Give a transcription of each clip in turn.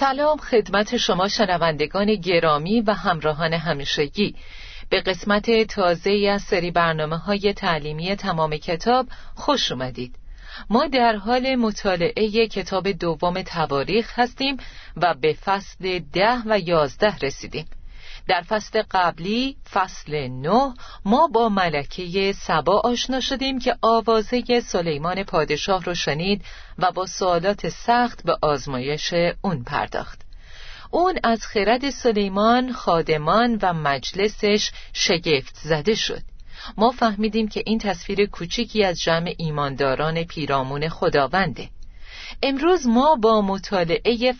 سلام خدمت شما شنوندگان گرامی و همراهان همیشگی. به قسمت تازه از سری برنامه های تعلیمی تمام کتاب خوش اومدید. ما در حال مطالعه کتاب دوم تواریخ هستیم و به فصل ده و یازده رسیدیم. در فصل قبلی فصل نه ما با ملکه سبا آشنا شدیم که آوازه سلیمان پادشاه رو شنید و با سوالات سخت به آزمایش اون پرداخت. اون از خرد سلیمان خادمان و مجلسش شگفت زده شد. ما فهمیدیم که این تصویر کوچیکی از جمع ایمانداران پیرامون خداونده. امروز ما با مطالعه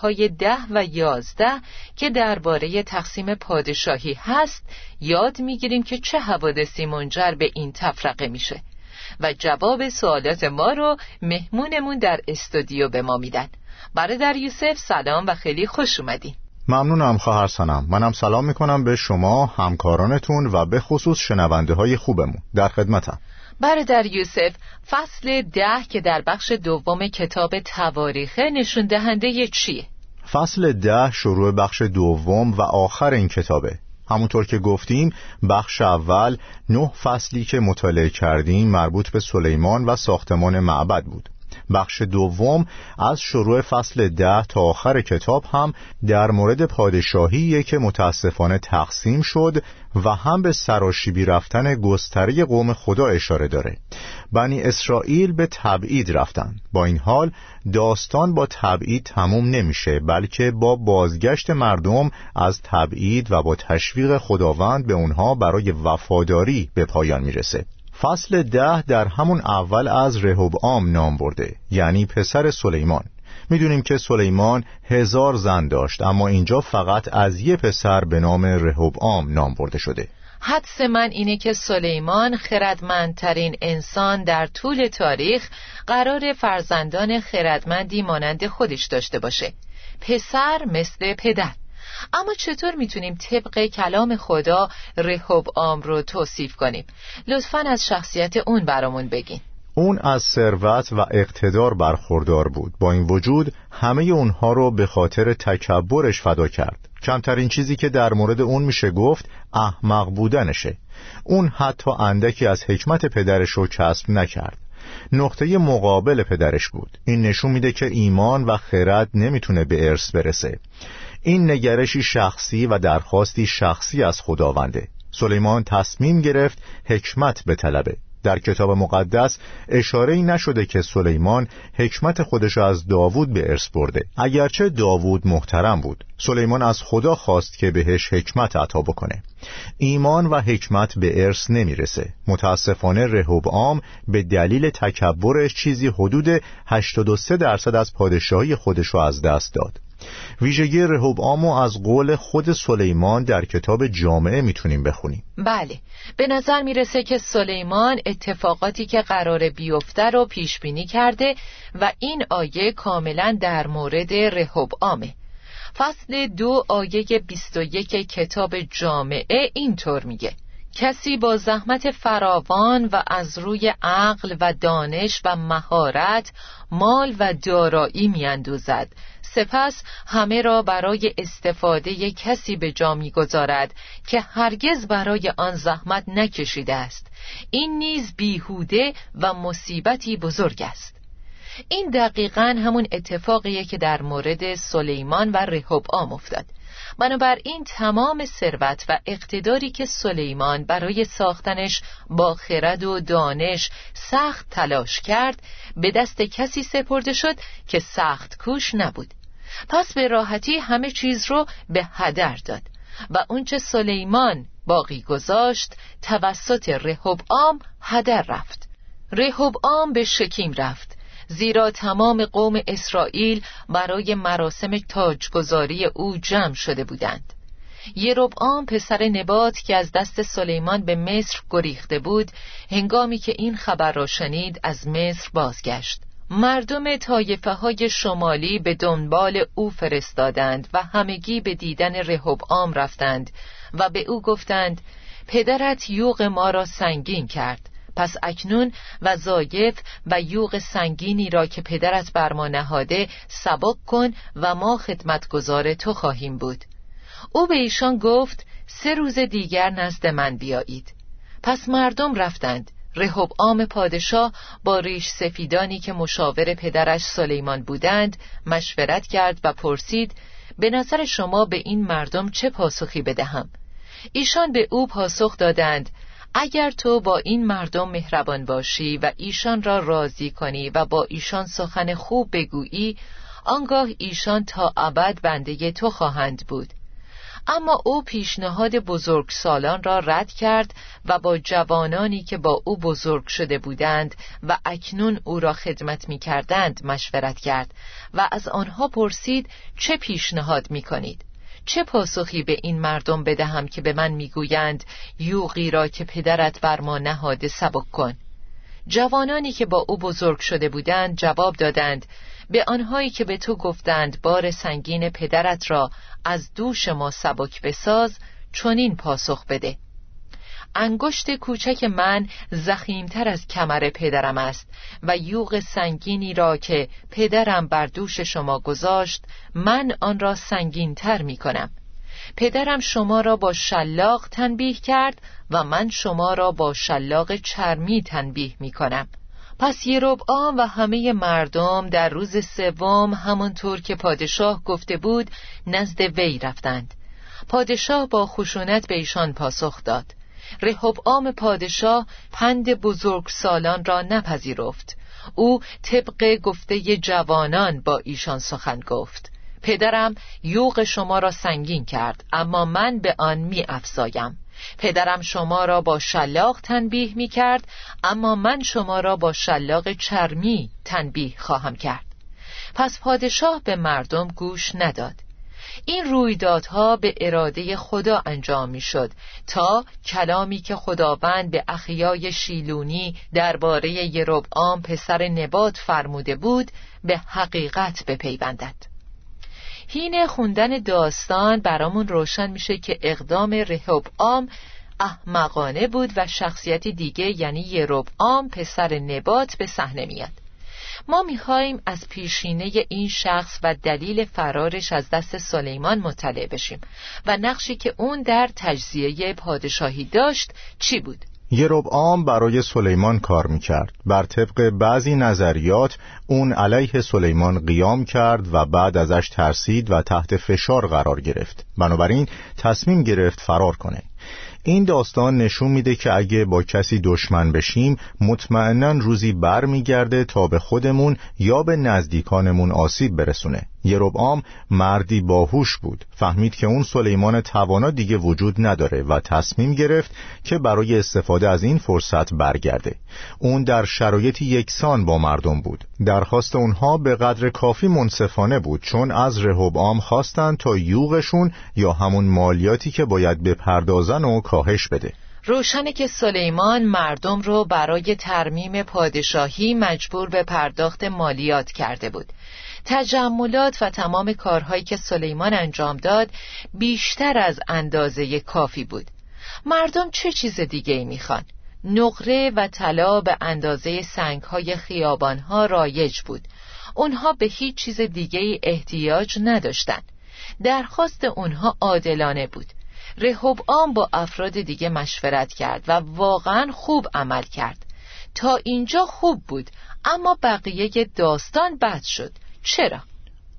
های ده و یازده که درباره تقسیم پادشاهی هست یاد می‌گیریم که چه حوادثی منجر به این تفرقه میشه. و جواب سوالات ما رو مهمونمون در استودیو به ما میدن. برادر یوسف سلام و خیلی خوش اومدین. ممنونم خواهر سنم. منم سلام می‌کنم به شما همکارانتون و به خصوص شنونده های خوبمون. در خدمتم. برادر یوسف فصل ده که در بخش دوم کتاب تواریخه نشون دهنده چیه؟ فصل ده شروع بخش دوم و آخر این کتابه همونطور که گفتیم بخش اول نه فصلی که مطالعه کردیم مربوط به سلیمان و ساختمان معبد بود بخش دوم از شروع فصل ده تا آخر کتاب هم در مورد پادشاهی که متاسفانه تقسیم شد و هم به سراشیبی رفتن گستره قوم خدا اشاره داره. بنی اسرائیل به تبعید رفتن. با این حال داستان با تبعید تموم نمیشه بلکه با بازگشت مردم از تبعید و با تشویق خداوند به اونها برای وفاداری به پایان می‌رسه. فصل ده در همون اول از رهوبعام نام برده یعنی پسر سلیمان. می‌دونیم که سلیمان هزار زن داشت اما اینجا فقط از یه پسر به نام رهوبعام نام برده شده. حدس من اینه که سلیمان خردمندترین انسان در طول تاریخ قرار فرزندان خردمندی مانند خودش داشته باشه. پسر مثل پدر. اما چطور می‌تونیم طبق کلام خدا رهوب آم رو توصیف کنیم؟ لطفا از شخصیت اون برامون بگین. اون از ثروت و اقتدار برخوردار بود. با این وجود همه اونها رو به خاطر تکبرش فدا کرد. کمترین چیزی که در مورد اون میشه گفت احمق بودنشه. اون حتی اندکی از حکمت پدرش رو کسب نکرد. نقطه مقابل پدرش بود. این نشون میده که ایمان و خرد نمی‌تونه به ارث برسه. این نگرشی شخصی و درخواستی شخصی از خداونده. سلیمان تصمیم گرفت حکمت به طلبه در کتاب مقدس اشاره ای نشده که سلیمان حکمت خودش از داوود به ارث برده. اگرچه داوود محترم بود سلیمان از خدا خواست که بهش حکمت عطا بکنه. ایمان و حکمت به ارث نمی‌رسه. متاسفانه رهوبعام به دلیل تکبرش چیزی حدود 83 درصد از پادشاهی خودش رو از دست داد. ویژگی رهوب آمو از قول خود سلیمان در کتاب جامعه می‌تونیم بخونیم. بله به نظر می‌رسه که سلیمان اتفاقاتی که قرار بیفته رو پیش بینی کرده و این آیه کاملا در مورد رهوب آمه. فصل دو آیه 21 کتاب جامعه اینطور میگه. کسی با زحمت فراوان و از روی عقل و دانش و مهارت مال و دارایی میاندوزد. سپس همه را برای استفاده کسی به جا می‌گذارد که هرگز برای آن زحمت نکشیده است. این نیز بیهوده و مصیبتی بزرگ است. این دقیقا همون اتفاقیه که در مورد سلیمان و رهب آم افتاد بنابراین تمام ثروت و اقتداری که سلیمان برای ساختنش با خرد و دانش سخت تلاش کرد به دست کسی سپرده شد که سخت کوش نبود. پس به راحتی همه چیز رو به هدر داد و اونچه سلیمان باقی گذاشت توسط رهوب آم هدر رفت. رهوب آم به شکیم رفت زیرا تمام قوم اسرائیل برای مراسم تاجگذاری او جمع شده بودند. آم پسر نبات که از دست سلیمان به مصر گریخته بود هنگامی که این خبر را شنید از مصر بازگشت. مردم تایفه های شمالی به دنبال او فرستادند و همگی به دیدن آم رفتند و به او گفتند پدرت یوغ ما را سنگین کرد. پس اکنون وظایف و یوغ سنگینی را که پدرت بر ما نهاده سبک کن و ما خدمتگزار تو خواهیم بود. او به ایشان گفت سه روز دیگر نزد من بیایید. پس مردم رفتند. رهب عام پادشاه با ریش سفیدانی که مشاور پدرش سلیمان بودند مشورت کرد و پرسید به نظر شما به این مردم چه پاسخی بدهم؟ ایشان به او پاسخ دادند اگر تو با این مردم مهربان باشی و ایشان را راضی کنی و با ایشان سخن خوب بگویی آنگاه ایشان تا ابد بنده تو خواهند بود. اما او پیشنهاد بزرگ سالان را رد کرد و با جوانانی که با او بزرگ شده بودند و اکنون او را خدمت می کردند مشورت کرد و از آنها پرسید چه پیشنهاد می کنید چه پاسخی به این مردم بدهم که به من می‌گویند یوغی را که پدرت بر ما نهاده سبک کن؟ جوانانی که با او بزرگ شده بودند جواب دادند به آنهایی که به تو گفتند بار سنگین پدرت را از دوش ما سبک بساز چنین پاسخ بده. انگشت کوچک من زخیمتر از کمر پدرم است و یوغ سنگینی را که پدرم بر دوش شما گذاشت من آن را سنگینتر می کنم. پدرم شما را با شلاق تنبیه کرد و من شما را با شلاق چرمی تنبیه می کنم. پس آم و همه مردم در روز سوم همانطور که پادشاه گفته بود نزد وی رفتند. پادشاه با خشونت به ایشان پاسخ داد. عام پادشاه پند بزرگ سالان را نپذیرفت. او طبق گفته جوانان با ایشان سخن گفت. پدرم یوق شما را سنگین کرد اما من به آن می افزایم پدرم شما را با شلاق تنبیه می کرد اما من شما را با شلاق چرمی تنبیه خواهم کرد. پس پادشاه به مردم گوش نداد. این رویدادها به اراده خدا انجام می شد تا کلامی که خداوند به اخیای شیلونی درباره یروبعام پسر نبات فرموده بود به حقیقت بپیوندد. هین خوندن داستان برامون روشن میشه که اقدام رهوبعام احمقانه بود و شخصیت دیگه یعنی یروبعام پسر نبات به صحنه میاد ما می‌خواهیم از پیشینه این شخص و دلیل فرارش از دست سلیمان مطلع بشیم و نقشی که اون در تجزیه پادشاهی داشت چی بود؟ یروبعام برای سلیمان کار می‌کرد. بر طبق بعضی نظریات اون علیه سلیمان قیام کرد و بعد ازش ترسید و تحت فشار قرار گرفت. بنابراین تصمیم گرفت فرار کنه. این داستان نشون میده که اگه با کسی دشمن بشیم مطمئنا روزی بر میگرده تا به خودمون یا به نزدیکانمون آسیب برسونه. یروبعام مردی باهوش بود. فهمید که اون سلیمان توانا دیگه وجود نداره و تصمیم گرفت که برای استفاده از این فرصت برگرده. اون در شرایطی یکسان با مردم بود. درخواست اونها به قدر کافی منصفانه بود چون از رهوبعام خواستند تا یوغشون یا همون مالیاتی که باید بپردازن و کاهش بده. روشنه که سلیمان مردم رو برای ترمیم پادشاهی مجبور به پرداخت مالیات کرده بود. تجملات و تمام کارهایی که سلیمان انجام داد بیشتر از اندازه کافی بود. مردم چه چیز دیگه ای می‌خوان؟ نقره و طلا به اندازه سنگهای خیابانها رایج بود. اونها به هیچ چیز دیگه احتیاج نداشتند درخواست اونها عادلانه بود. رهوب آم با افراد دیگه مشورت کرد و واقعا خوب عمل کرد. تا اینجا خوب بود اما بقیه داستان بد شد. چرا؟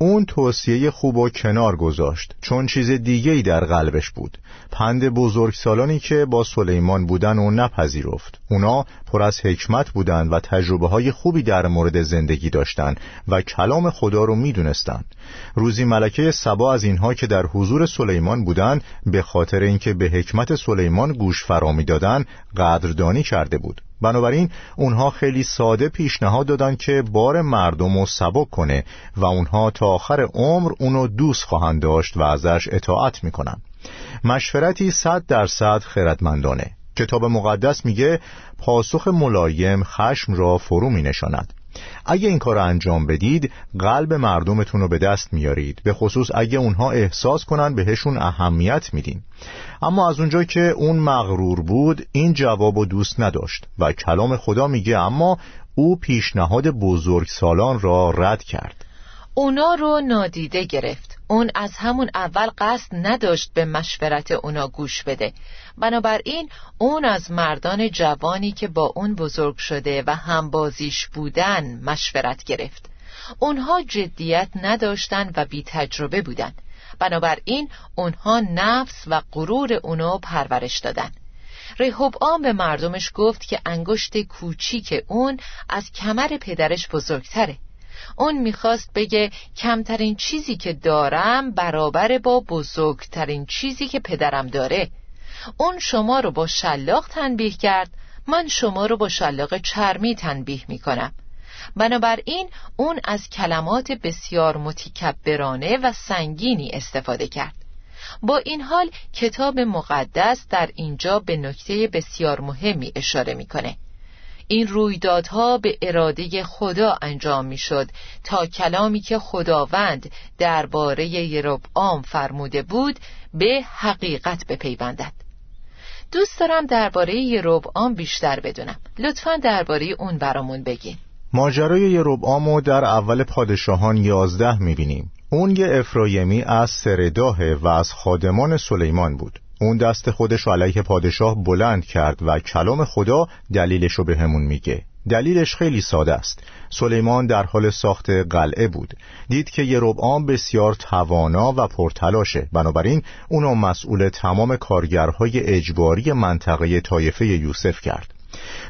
اون توصیه خوب و کنار گذاشت چون چیز دیگه ای در قلبش بود. پند بزرگ سالانی که با سلیمان بودن و نپذیرفت. اونا پر از حکمت بودند و تجربه های خوبی در مورد زندگی داشتند و کلام خدا رو می‌دونستند روزی ملکه سبا از اینها که در حضور سلیمان بودند به خاطر اینکه به حکمت سلیمان گوش فرا می‌دادند قدردانی کرده بود. بنابراین اونها خیلی ساده پیشنهاد دادن که بار مردم رو سبک کنه و اونها تا آخر عمر اونو دوست خواهند داشت و ازش اطاعت می‌کنن. مشورتی صد درصد خردمندانه کتاب مقدس میگه پاسخ ملایم خشم را فرو می نشاند اگه این کار انجام بدید قلب مردمتون رو به دست میارید. به خصوص اگه اونها احساس کنن بهشون اهمیت میدین. اما از اونجا که اون مغرور بود این جواب و دوست نداشت و کلام خدا میگه اما او پیشنهاد بزرگ سالان را رد کرد. اونا رو نادیده گرفت. اون از همون اول قصد نداشت به مشورت اونا گوش بده. بنابراین اون از مردان جوانی که با اون بزرگ شده و همبازیش بودن مشورت گرفت. اونها جدیت نداشتن و بی تجربه بودن. بنابراین اونها نفس و غرور اونو پرورش دادن. رهوبآم به مردمش گفت که انگشت کوچیک اون از کمر پدرش بزرگتره. اون می‌خواست بگه کمترین چیزی که دارم برابر با بزرگترین چیزی که پدرم داره. اون شما رو با شلاق تنبیه کرد. من شما رو با شلاق چرمی تنبیه می‌کنم. بنابراین اون از کلمات بسیار متکبرانه و سنگینی استفاده کرد. با این حال کتاب مقدس در اینجا به نکته بسیار مهمی اشاره می‌کنه. این رویدادها به اراده خدا انجام می‌شد تا کلامی که خداوند درباره یربعام فرموده بود به حقیقت بپیوندد. دوست دارم درباره یربعام بیشتر بدونم. لطفا درباره اون برامون بگین. ماجرای یربعامو در اول پادشاهان یازده می‌بینیم. اون یه افرایمی از سرداه و از خادمان سلیمان بود. اون دست خودش علیه پادشاه بلند کرد و کلام خدا دلیلش رو به همون میگه. دلیلش خیلی ساده است. سلیمان در حال ساخت قلعه بود. دید که یه بسیار توانا و پرتلاشه. بنابراین اونو مسئول تمام کارگرهای اجباری منطقه طایفه یوسف کرد.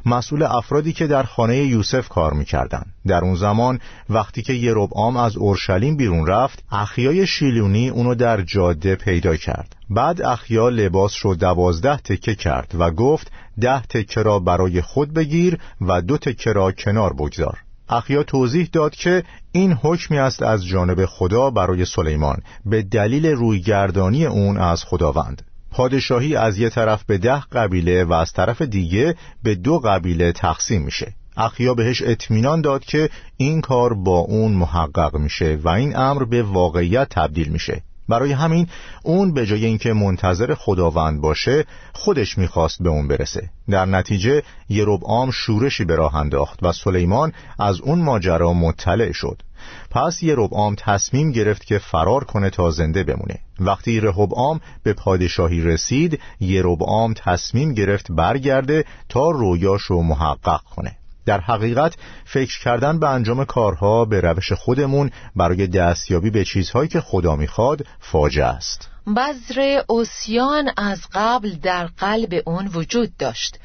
مسئول افرادی که در خانه یوسف کار می‌کردن در اون زمان وقتی که یه ربعام از اورشلیم بیرون رفت اخیای شیلونی اونو در جاده پیدا کرد. بعد اخیا لباس رو دوازده تکه کرد و گفت ده تکه را برای خود بگیر و دو تکه را کنار بگذار. اخیا توضیح داد که این حکمی است از جانب خدا برای سلیمان. به دلیل رویگردانی اون از خداوند. پادشاهی از یه طرف به ده قبیله و از طرف دیگه به دو قبیله تقسیم میشه. اخیا بهش اطمینان داد که این کار با اون محقق میشه و این امر به واقعیت تبدیل میشه. برای همین اون به جای اینکه منتظر خداوند باشه خودش می‌خواست به اون برسه. در نتیجه یروبعام شورشی به راه انداخت و سلیمان از اون ماجرا مطلع شد. پس یروبعام تصمیم گرفت که فرار کنه تا زنده بمونه. وقتی رهوبعام به پادشاهی رسید یروبعام تصمیم گرفت برگرده تا رویاشو محقق کنه. در حقیقت فکر کردن به انجام کارها به روش خودمون برای دستیابی به چیزهایی که خدا می‌خواد فاجعه است. بذر اوسیان از قبل در قلب اون وجود داشت.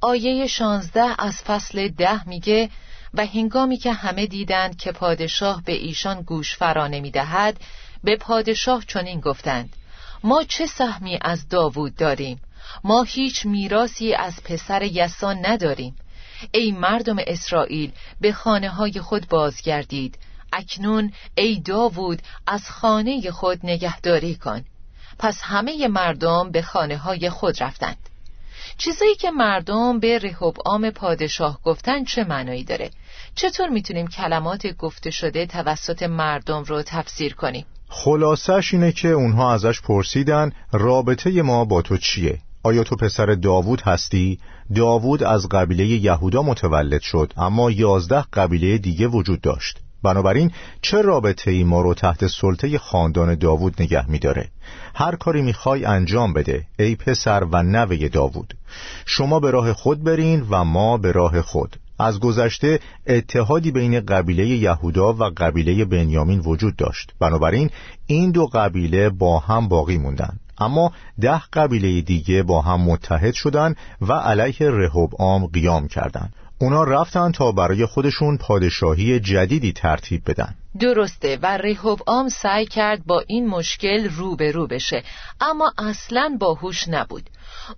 آیه شانزده از فصل ده میگه و هنگامی که همه دیدند که پادشاه به ایشان گوش فرا نمی‌دهد به پادشاه چنین گفتند ما چه سهمی از داوود داریم؟ ما هیچ میراسی از پسر یسان نداریم. ای مردم اسرائیل به خانه های خود بازگردید. اکنون ای داوود از خانه خود نگهداری کن. پس همه مردم به خانه های خود رفتند. چیزایی که مردم به رهوبعام پادشاه گفتن چه معنایی داره؟ چطور می‌تونیم کلمات گفته شده توسط مردم رو تفسیر کنیم؟ خلاصش اینه که اونها ازش پرسیدن رابطه ما با تو چیه؟ آیا تو پسر داوود هستی؟ داوود از قبیله یهودا متولد شد اما یازده قبیله دیگه وجود داشت. بنابراین چه رابطه ای ما رو تحت سلطه خاندان داوود نگه میداره؟ هر کاری می‌خوای انجام بده ای پسر و نوه داوود. شما به راه خود برین و ما به راه خود. از گذشته اتحادی بین قبیله یهودا و قبیله بنیامین وجود داشت. بنابراین این دو قبیله با هم باقی موندند اما ده قبیله دیگه با هم متحد شدند و علیه رهوبعام قیام کردند اونا رفتن تا برای خودشون پادشاهی جدیدی ترتیب بدن. درسته و رهوبعام سعی کرد با این مشکل رو به رو بشه اما اصلا باهوش نبود.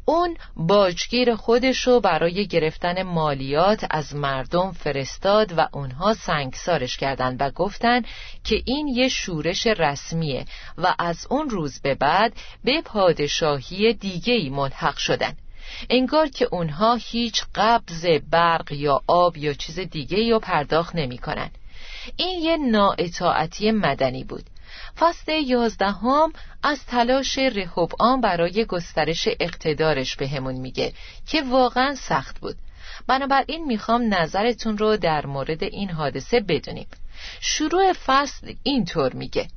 اون باجگیر خودشو برای گرفتن مالیات از مردم فرستاد و اونها سنگسارش کردند و گفتن که این یه شورش رسمیه و از اون روز به بعد به پادشاهی دیگهی ملحق شدن. انگار که اونها هیچ قبض برق یا آب یا چیز دیگه یا پرداخت نمی کنن. این یه نااطاعتی مدنی بود. فصل یازدهم از تلاش رهوبعام برای گسترش اقتدارش بهمون میگه که واقعا سخت بود. بنابراین می‌خوام نظرتون رو در مورد این حادثه بدونیم. شروع فصل اینطور میگه.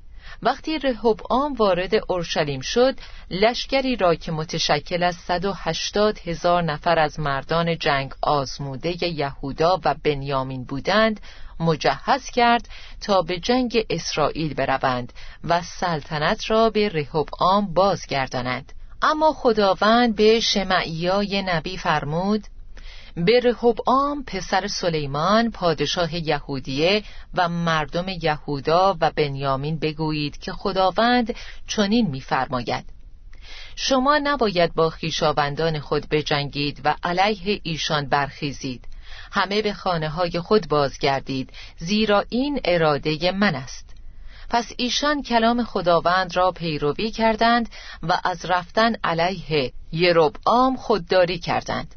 وقتی رهوبعام وارد اورشلیم شد لشکری را که متشکل از 180 هزار نفر از مردان جنگ آزموده یهودا و بنیامین بودند مجهز کرد تا به جنگ اسرائیل بروند و سلطنت را به رهوبعام بازگردانند. اما خداوند به شمعیای نبی فرمود به رهوبعام پسر سلیمان پادشاه یهودیه و مردم یهودا و بنیامین بگویید که خداوند چنین می‌فرماید. شما نباید با خیشاوندان خود بجنگید و علیه ایشان برخیزید. همه به خانه های خود بازگردید زیرا این اراده من است. پس ایشان کلام خداوند را پیروی کردند و از رفتن علیه یروبعام خودداری کردند.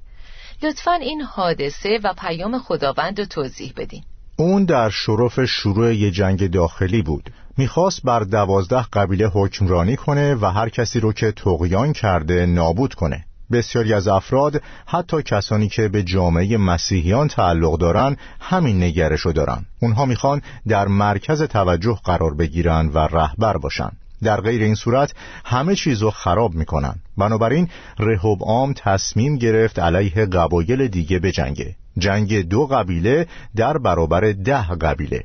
لطفا این حادثه و پیام خداوند رو توضیح بدین. اون در شرف شروع یه جنگ داخلی بود. می‌خواست بر دوازده قبیله حکمرانی کنه و هر کسی رو که تقیان کرده نابود کنه. بسیاری از افراد حتی کسانی که به جامعه مسیحیان تعلق دارن همین نگرشو دارن. اونها می‌خوان در مرکز توجه قرار بگیرن و رهبر باشن. در غیر این صورت همه چیزو خراب می‌کنن. بنابراین رهوبعام تصمیم گرفت علیه قبایل دیگه بجنگه. جنگ دو قبیله در برابر ده قبیله.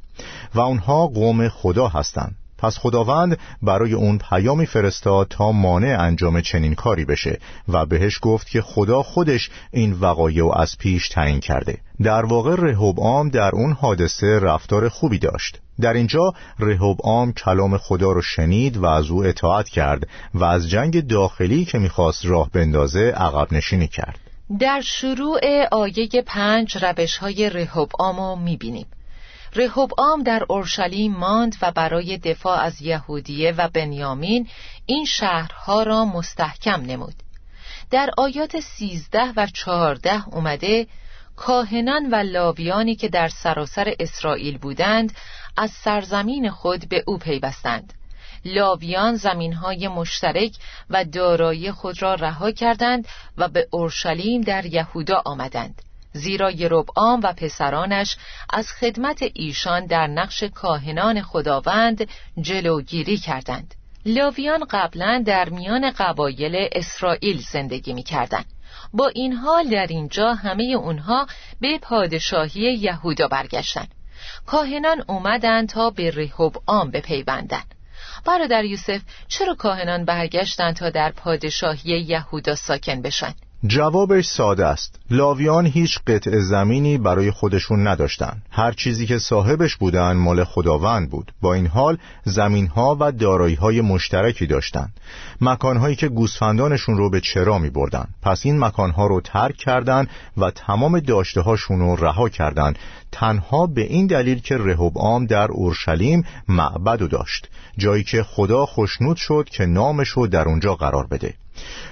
و اونها قوم خدا هستند. پس خداوند برای اون پیامی فرستاد تا مانع انجام چنین کاری بشه و بهش گفت که خدا خودش این وقایع و از پیش تعیین کرده. در واقع رهوبعام در اون حادثه رفتار خوبی داشت. در اینجا رهوبعام کلام خدا رو شنید و از او اطاعت کرد و از جنگ داخلی که می‌خواست راه بندازه عقب نشینی کرد. در شروع آیه پنج روش های رهوبعام رو می‌بینیم. رهوبعام در اورشلیم ماند و برای دفاع از یهودیه و بنیامین این شهرها را مستحکم نمود. در آیات سیزده و چهارده اومده کاهنان و لاویانی که در سراسر اسرائیل بودند از سرزمین خود به او پیوستند. لاویان زمینهای مشترک و دارایی خود را رها کردند و به اورشلیم در یهودا آمدند. زیرا یروبعام و پسرانش از خدمت ایشان در نقش کاهنان خداوند جلوگیری کردند. لاویان قبلا در میان قبایل اسرائیل زندگی می کردند. با این حال در اینجا همه اونها به پادشاهی یهودا برگشتند. کاهنان اومدند تا به رهوبعام بپیوندند. برادر یوسف چرا کاهنان برگشتند تا در پادشاهی یهودا ساکن بشن؟ جوابش ساده است. لاویان هیچ قطع زمینی برای خودشون نداشتند. هر چیزی که صاحبش بودن مال خداوند بود. با این حال زمینها و دارایی‌های مشترکی داشتند. مکانهایی که گوسفندانشون رو به چرا می بردن پس این مکانها رو ترک کردند و تمام داشته هاشون رو رها کردند. تنها به این دلیل که رهوبعام در اورشلیم معبد داشت. جایی که خدا خوشنود شد که نامش رو در اونجا قرار بده.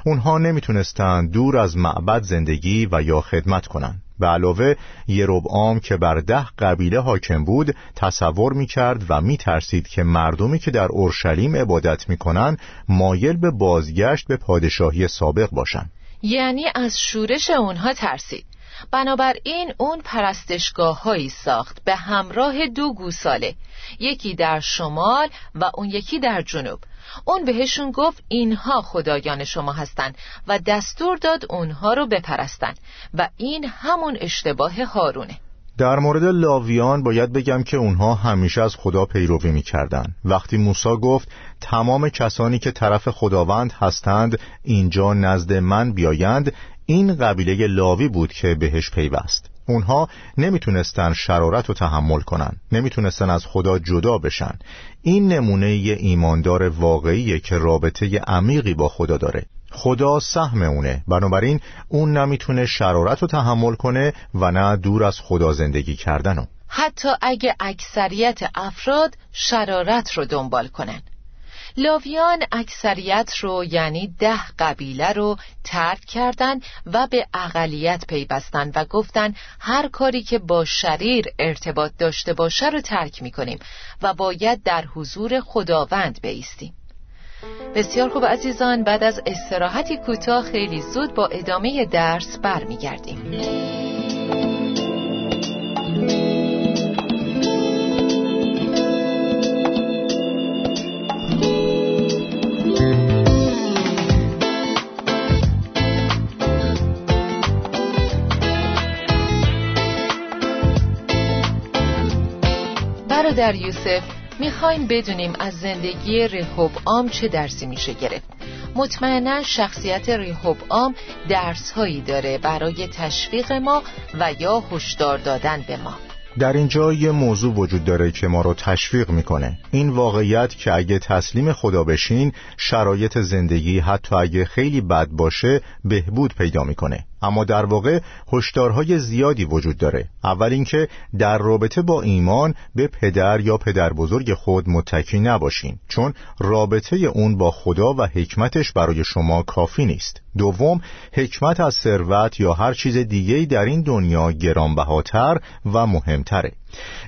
اونها نمی‌تونستند دور از معبد زندگی و یا خدمت کنند. به علاوه یروبعام که بر ده قبیله حاکم بود تصور می‌کرد و میترسید که مردمی که در اورشلیم عبادت می‌کنند مایل به بازگشت به پادشاهی سابق باشند. یعنی از شورش اونها ترسید. بنابراین اون پرستشگاه هایی ساخت به همراه دو گوساله یکی در شمال و اون یکی در جنوب. اون بهشون گفت اینها خدایان شما هستند و دستور داد اونها رو بپرستن و این همون اشتباه هارونه در مورد لاویان باید بگم که اونها همیشه از خدا پیروی می‌کردند. وقتی موسی گفت تمام کسانی که طرف خداوند هستند اینجا نزد من بیایند این قبیله لاوی بود که بهش پیوست اونها نمی‌تونستن شرارت رو تحمل کنن. نمی‌تونستن از خدا جدا بشن. این نمونه ایماندار واقعیه که رابطه عمیقی با خدا داره. خدا سهم اونه. بنابراین اون نمی‌تونه شرارت رو تحمل کنه و نه دور از خدا زندگی کردنو حتی اگه اکثریت افراد شرارت رو دنبال کنن. لاویان اکثریت رو یعنی ده قبیله رو ترک کردند و به اقلیت پیوستن و گفتن هر کاری که با شریر ارتباط داشته باشه رو ترک می‌کنیم و باید در حضور خداوند بیستیم بسیار خوب عزیزان بعد از استراحتی کوتاه خیلی زود با ادامه درس برمیگردیم. برادر یوسف می‌خوایم بدونیم از زندگی ریحوب آم چه درسی میشه گرفت. مطمئنا شخصیت ریحوب آم درس هایی داره برای تشویق ما و یا هشدار دادن به ما. در اینجا یه موضوع وجود داره که ما رو تشویق می‌کنه. این واقعیت که اگه تسلیم خدا بشین شرایط زندگی حتی اگه خیلی بد باشه بهبود پیدا می‌کنه. اما در واقع هشدارهای زیادی وجود داره. اول اینکه در رابطه با ایمان به پدر یا پدر بزرگ خود متکی نباشین چون رابطه اون با خدا و حکمتش برای شما کافی نیست. دوم حکمت از ثروت یا هر چیز دیگه در این دنیا گرانبهاتر و مهمتره.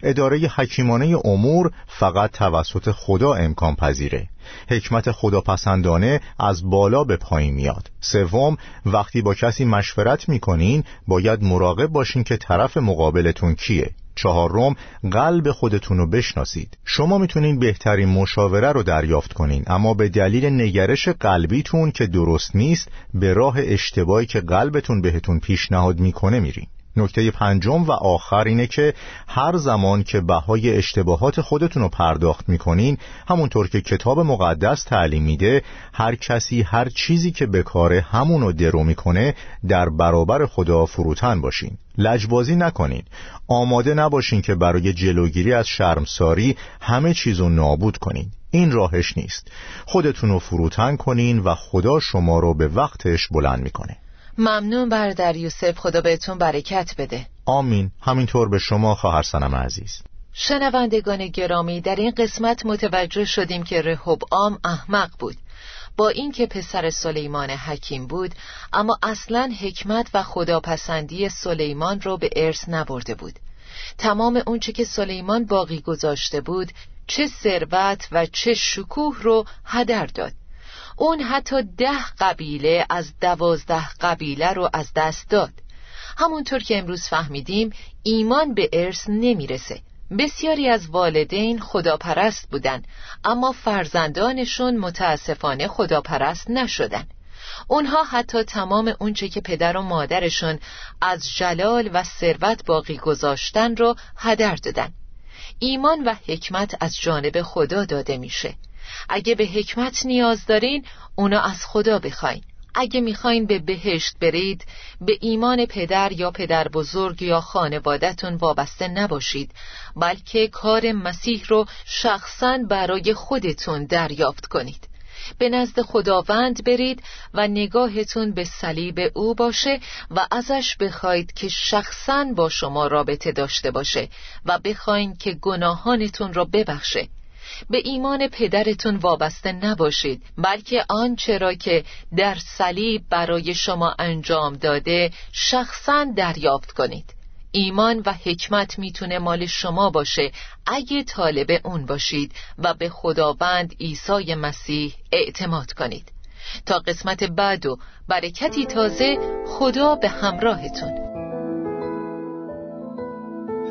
اداره حکیمانه امور فقط توسط خدا امکان پذیره. حکمت خداپسندانه از بالا به پایین میاد. سوم وقتی با کسی مشورت می‌کنین باید مراقب باشین که طرف مقابلتون کیه. چهارم قلب خودتون رو بشناسید. شما می‌تونین بهترین مشاوره رو دریافت کنین اما به دلیل نگرش قلبیتون که درست نیست به راه اشتباهی که قلبتون بهتون پیشنهاد می‌کنه میرین. نکته پنجم و آخر اینه که هر زمان که بهای اشتباهات خودتون رو پرداخت می‌کنین همونطور که کتاب مقدس تعلیم میده هر کسی هر چیزی که به کاره همونو درو می‌کنه در برابر خدا فروتن باشین. لجبازی نکنین. آماده نباشین که برای جلوگیری از شرمساری همه چیزو نابود کنین. این راهش نیست. خودتون رو فروتن کنین و خدا شما رو به وقتش بلند می‌کنه. ممنون برادر یوسف. خدا بهتون برکت بده. آمین. همینطور به شما خواهر سنم عزیز. شنوندگان گرامی در این قسمت متوجه شدیم که رهوب آم احمق بود. با اینکه پسر سلیمان حکیم بود اما اصلا حکمت و خداپسندی سلیمان رو به ارث نبرده بود. تمام اونچه که سلیمان باقی گذاشته بود چه ثروت و چه شکوه رو هدر داد. اون حتی ده قبیله از دوازده قبیله رو از دست داد. همونطور که امروز فهمیدیم ایمان به ارث نمی‌رسه. بسیاری از والدین خداپرست بودن اما فرزندانشون متاسفانه خداپرست نشدن. اونها حتی تمام اونچه که پدر و مادرشون از جلال و ثروت باقی گذاشتن رو هدر دادن. ایمان و حکمت از جانب خدا داده میشه. اگه به حکمت نیاز دارین اونا از خدا بخواین. اگه می‌خواین به بهشت برید به ایمان پدر یا پدر بزرگ یا خانوادتون وابسته نباشید بلکه کار مسیح رو شخصا برای خودتون دریافت کنید. به نزد خداوند برید و نگاهتون به صلیب او باشه و ازش بخواید که شخصا با شما رابطه داشته باشه و بخواین که گناهانتون را ببخشه. به ایمان پدرتون وابسته نباشید بلکه آنچه را که در صلیب برای شما انجام داده شخصا دریافت کنید. ایمان و حکمت می‌تونه مال شما باشه اگه طالب اون باشید و به خداوند عیسی مسیح اعتماد کنید. تا قسمت بعد و برکتی تازه خدا به همراهتون.